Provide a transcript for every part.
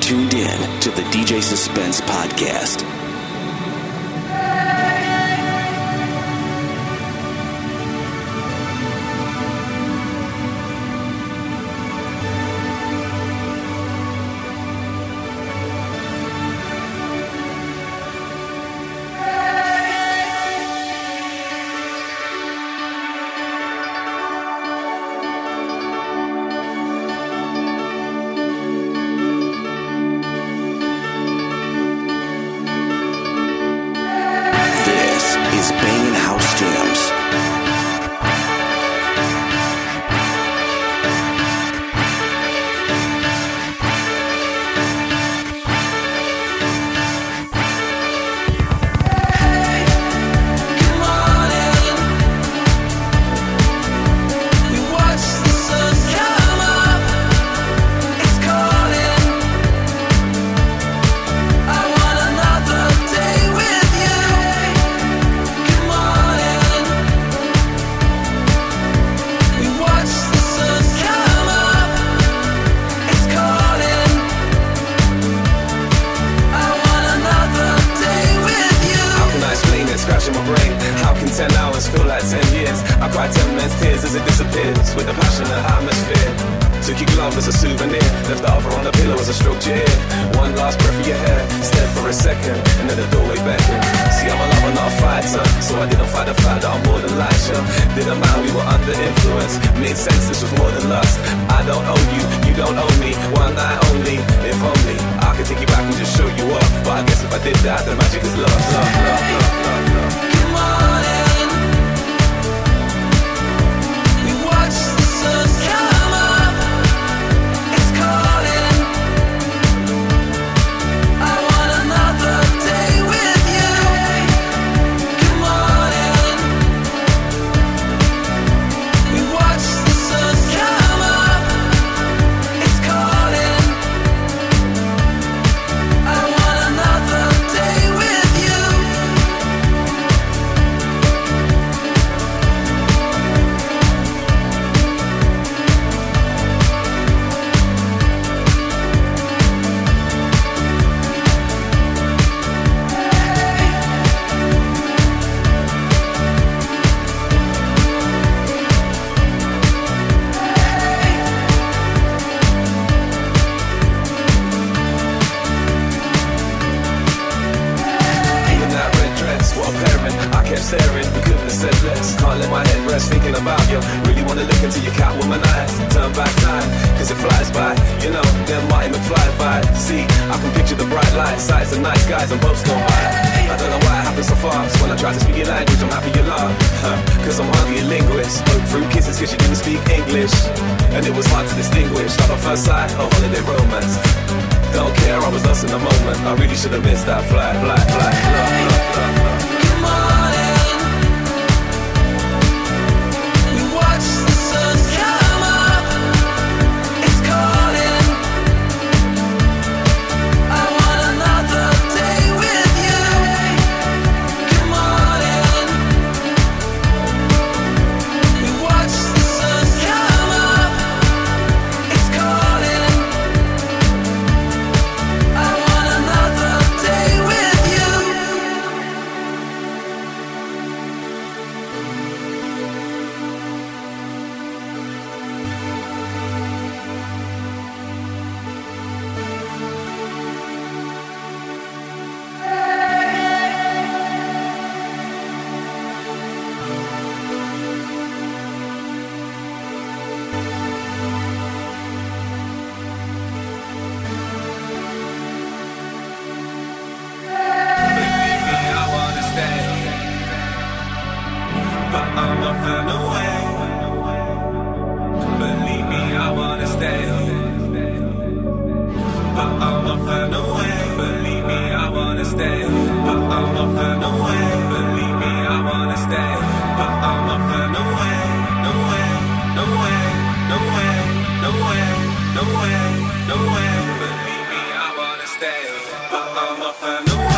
Tuned in to the DJ Suspence Podcast. nowhere, nowhere. Believe me, I wanna stay, but I'ma find a way.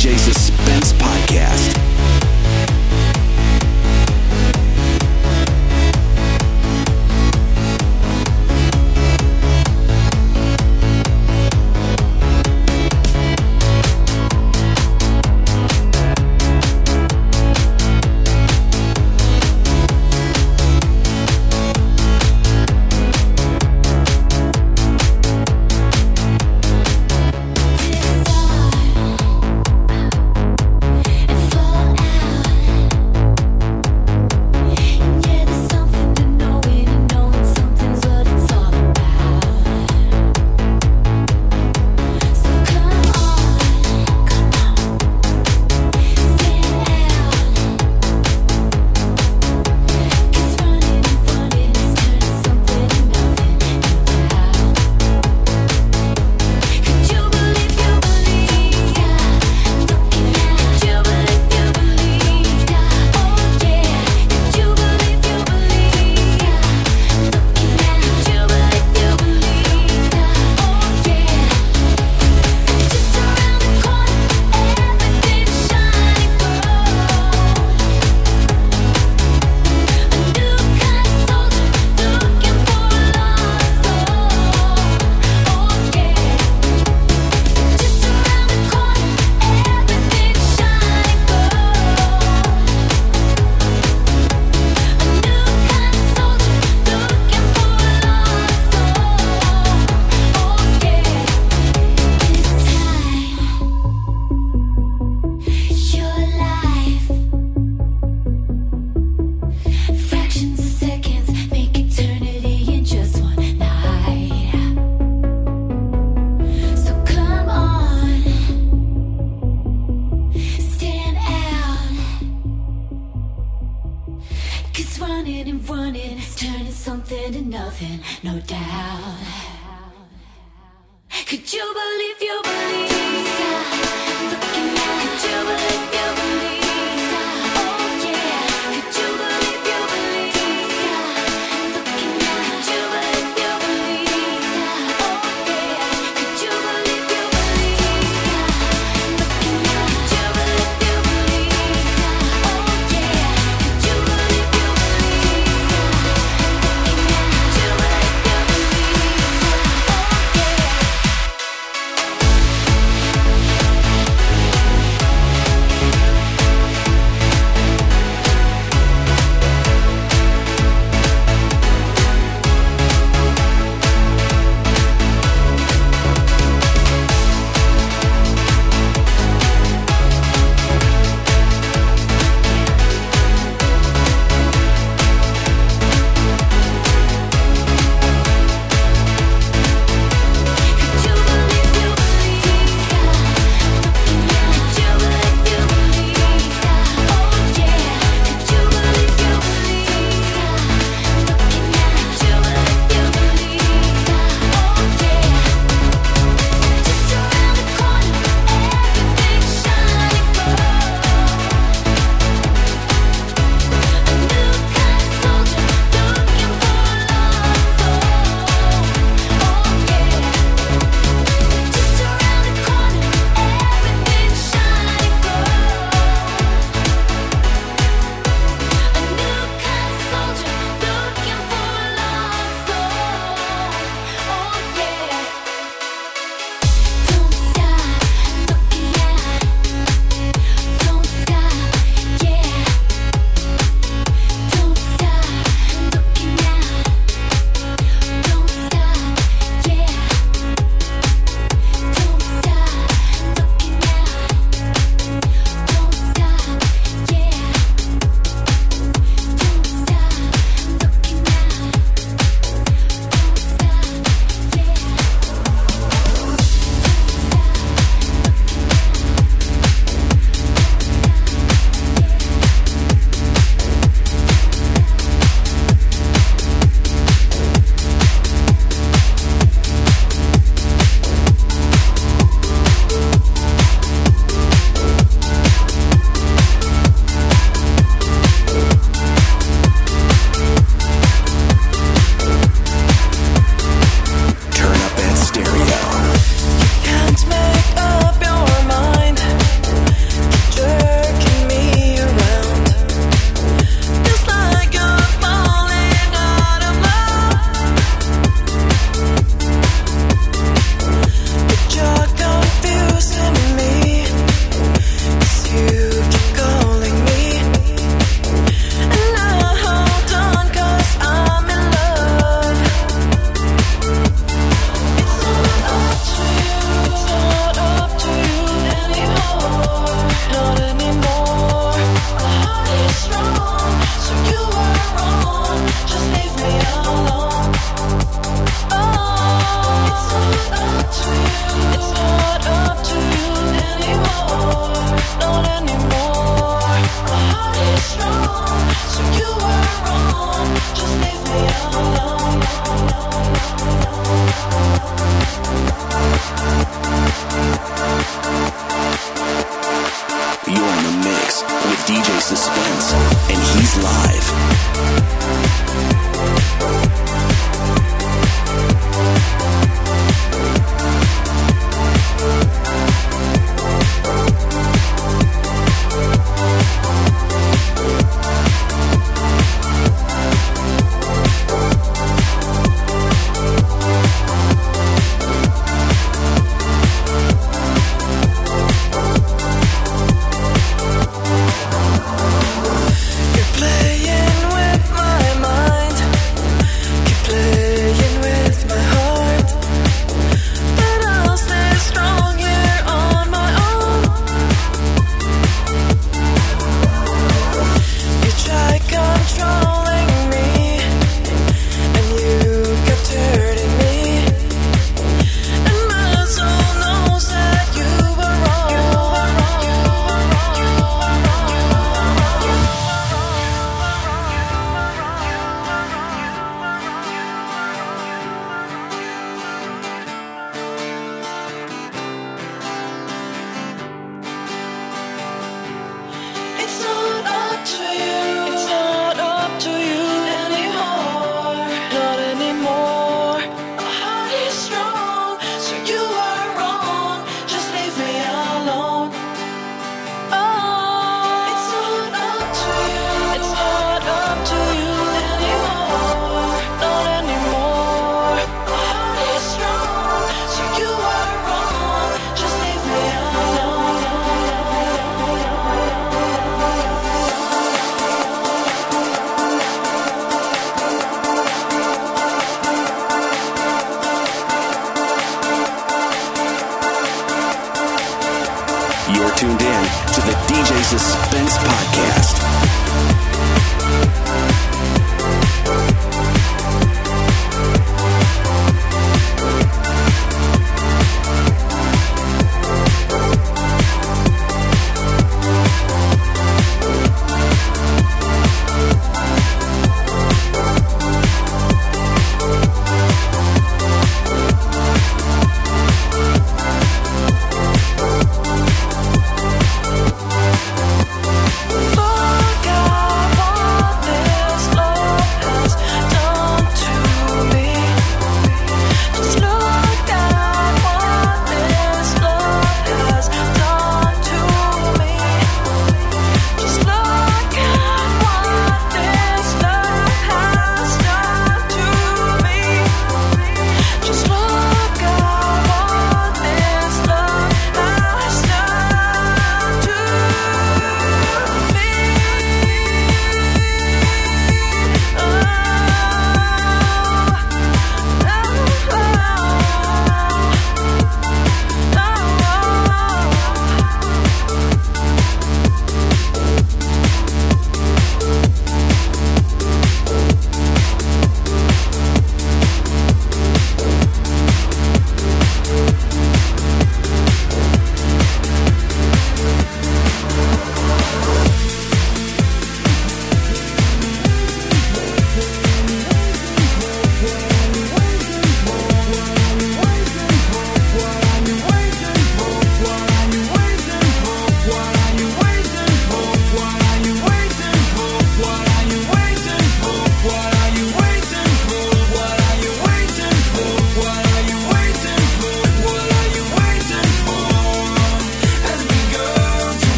Suspence Podcast.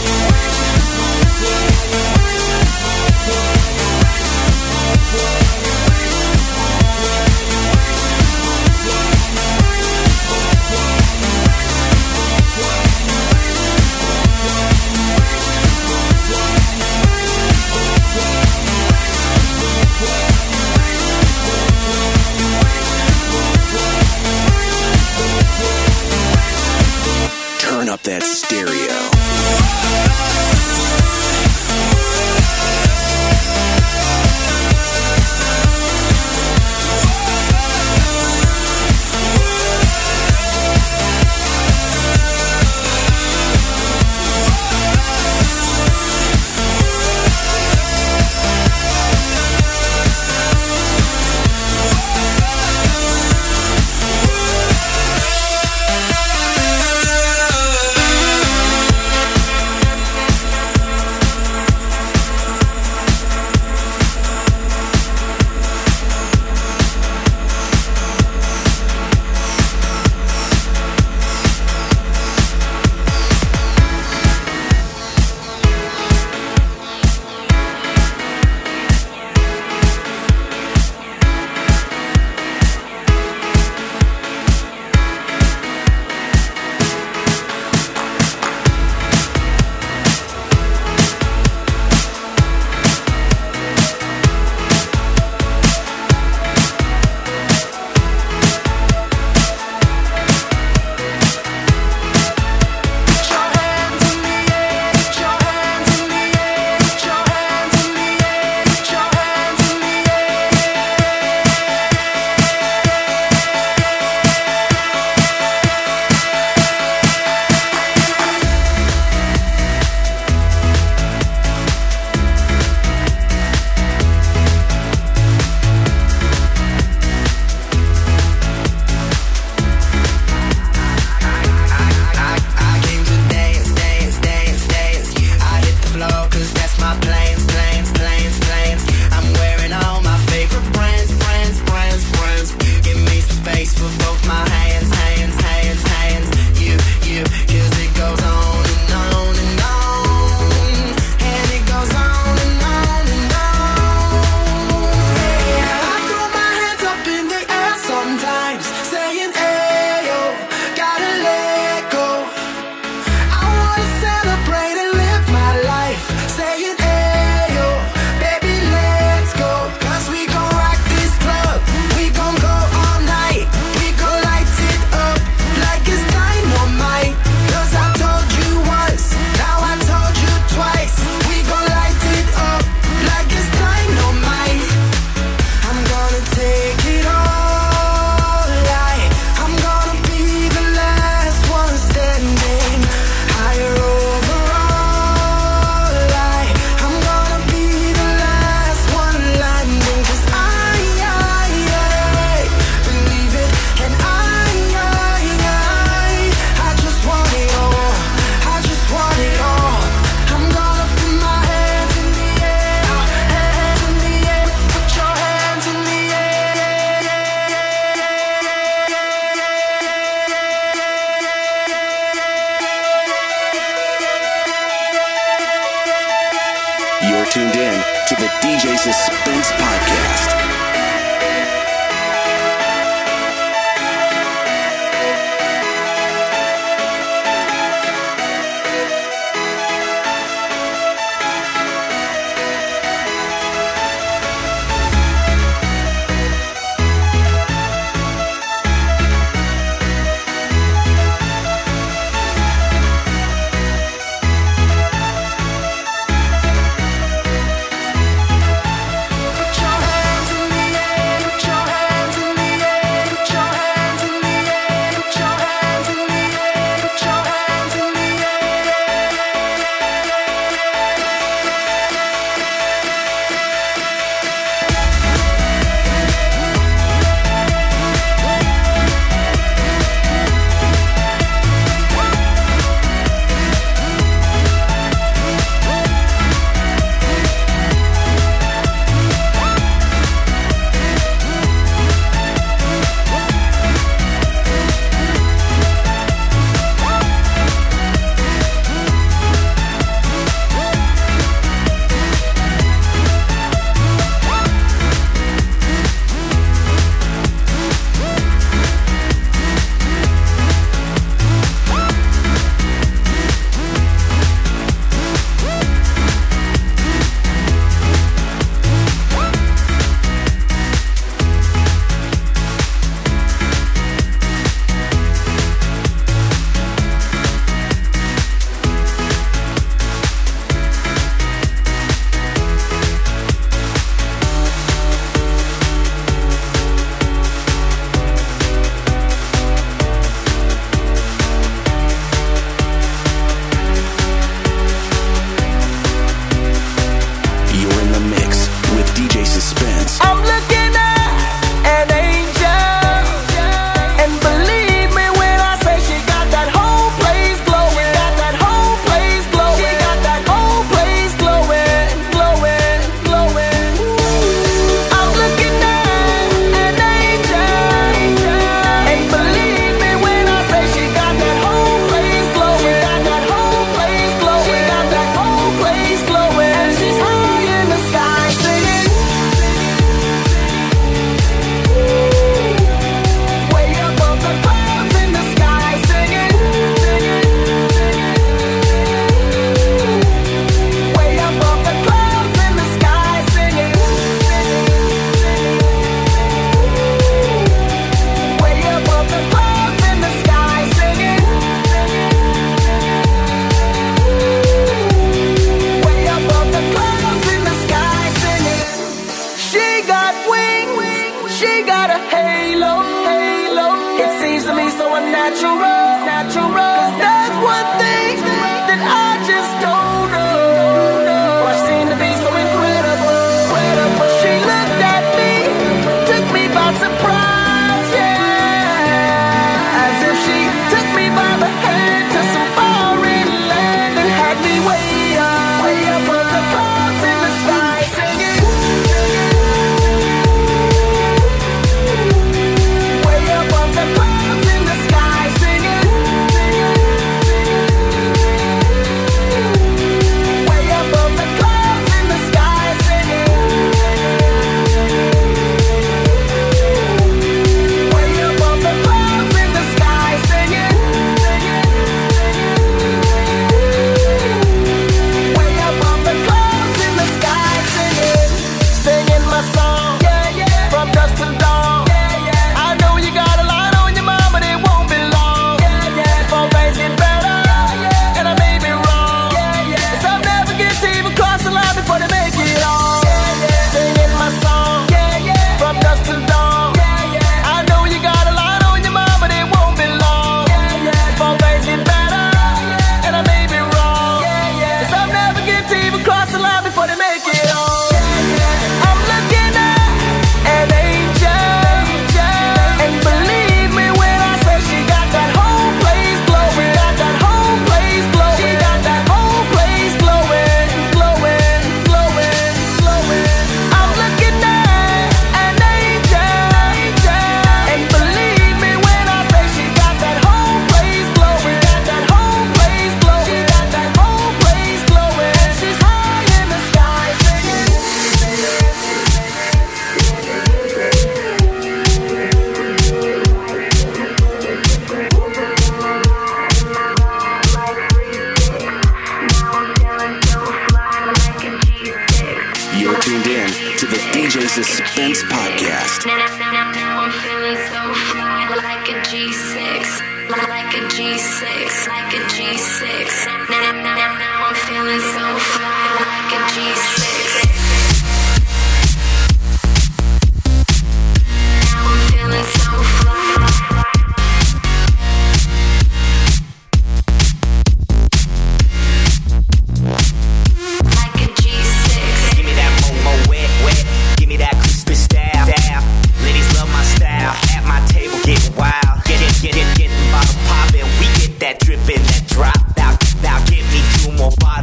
Yeah.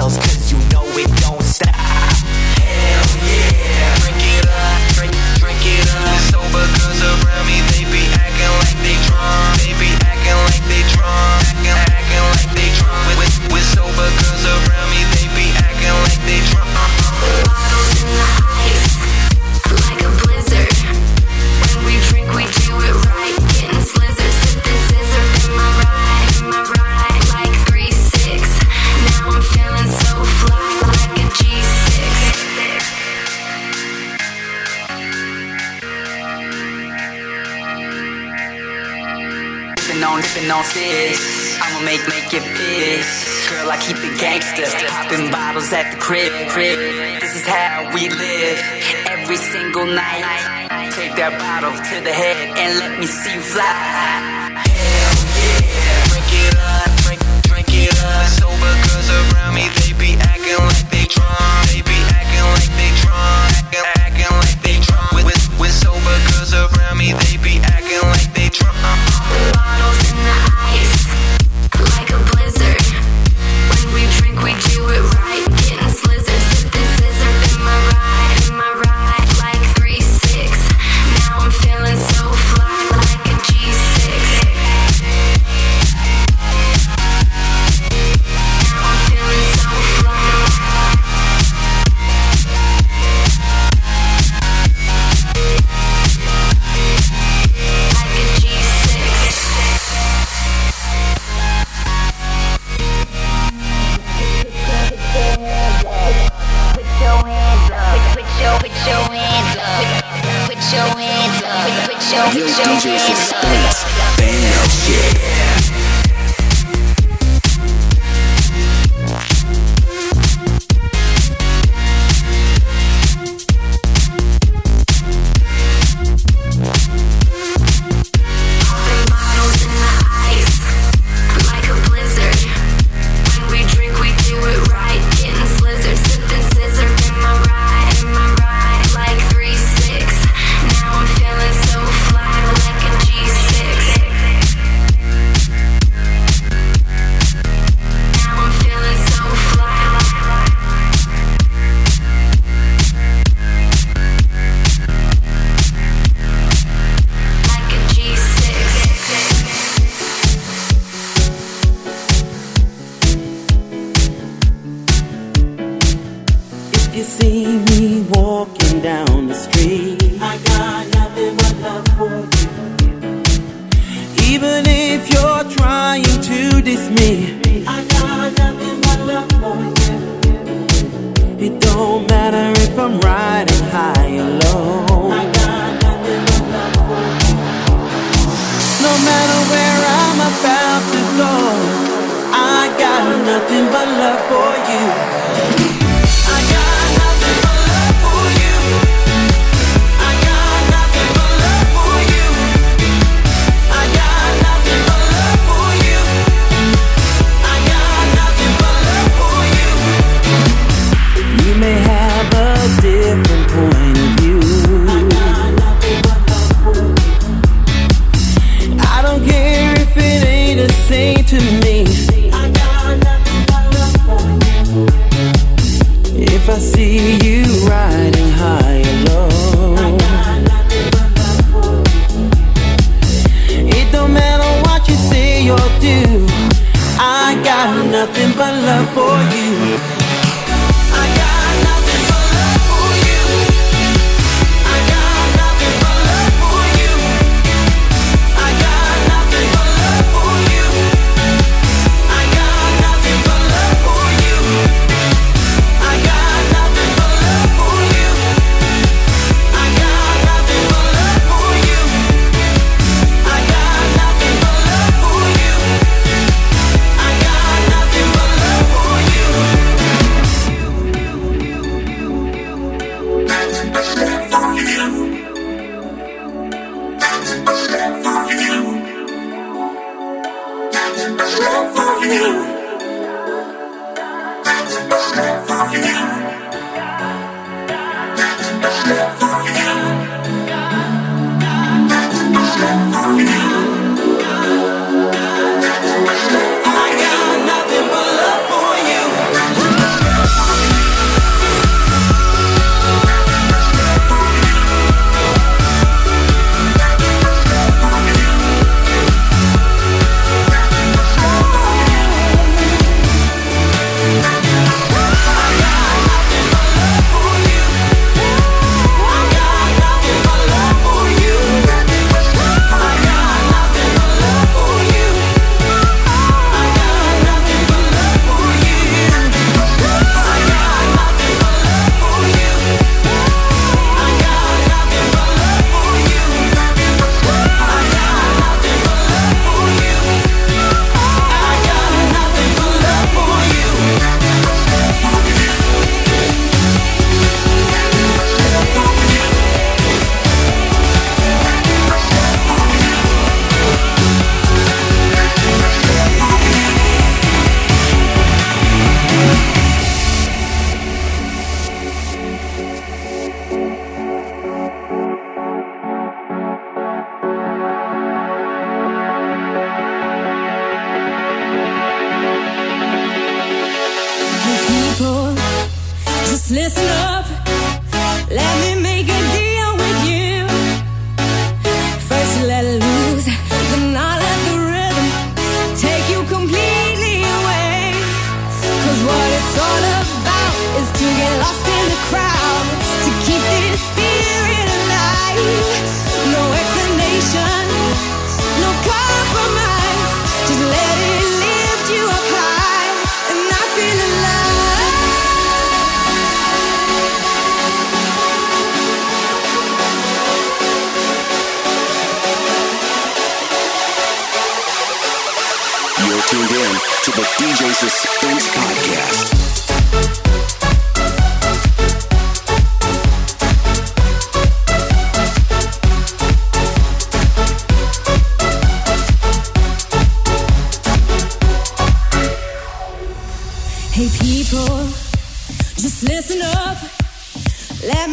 More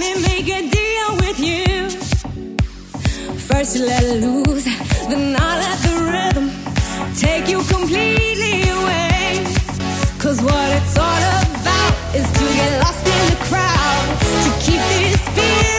me make a deal with you. First, let loose, then I let the rhythm take you completely away. Cause what it's all about is to get lost in the crowd, to keep this feeling.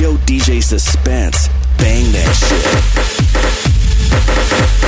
Yo, DJ Suspence. Bang that shit.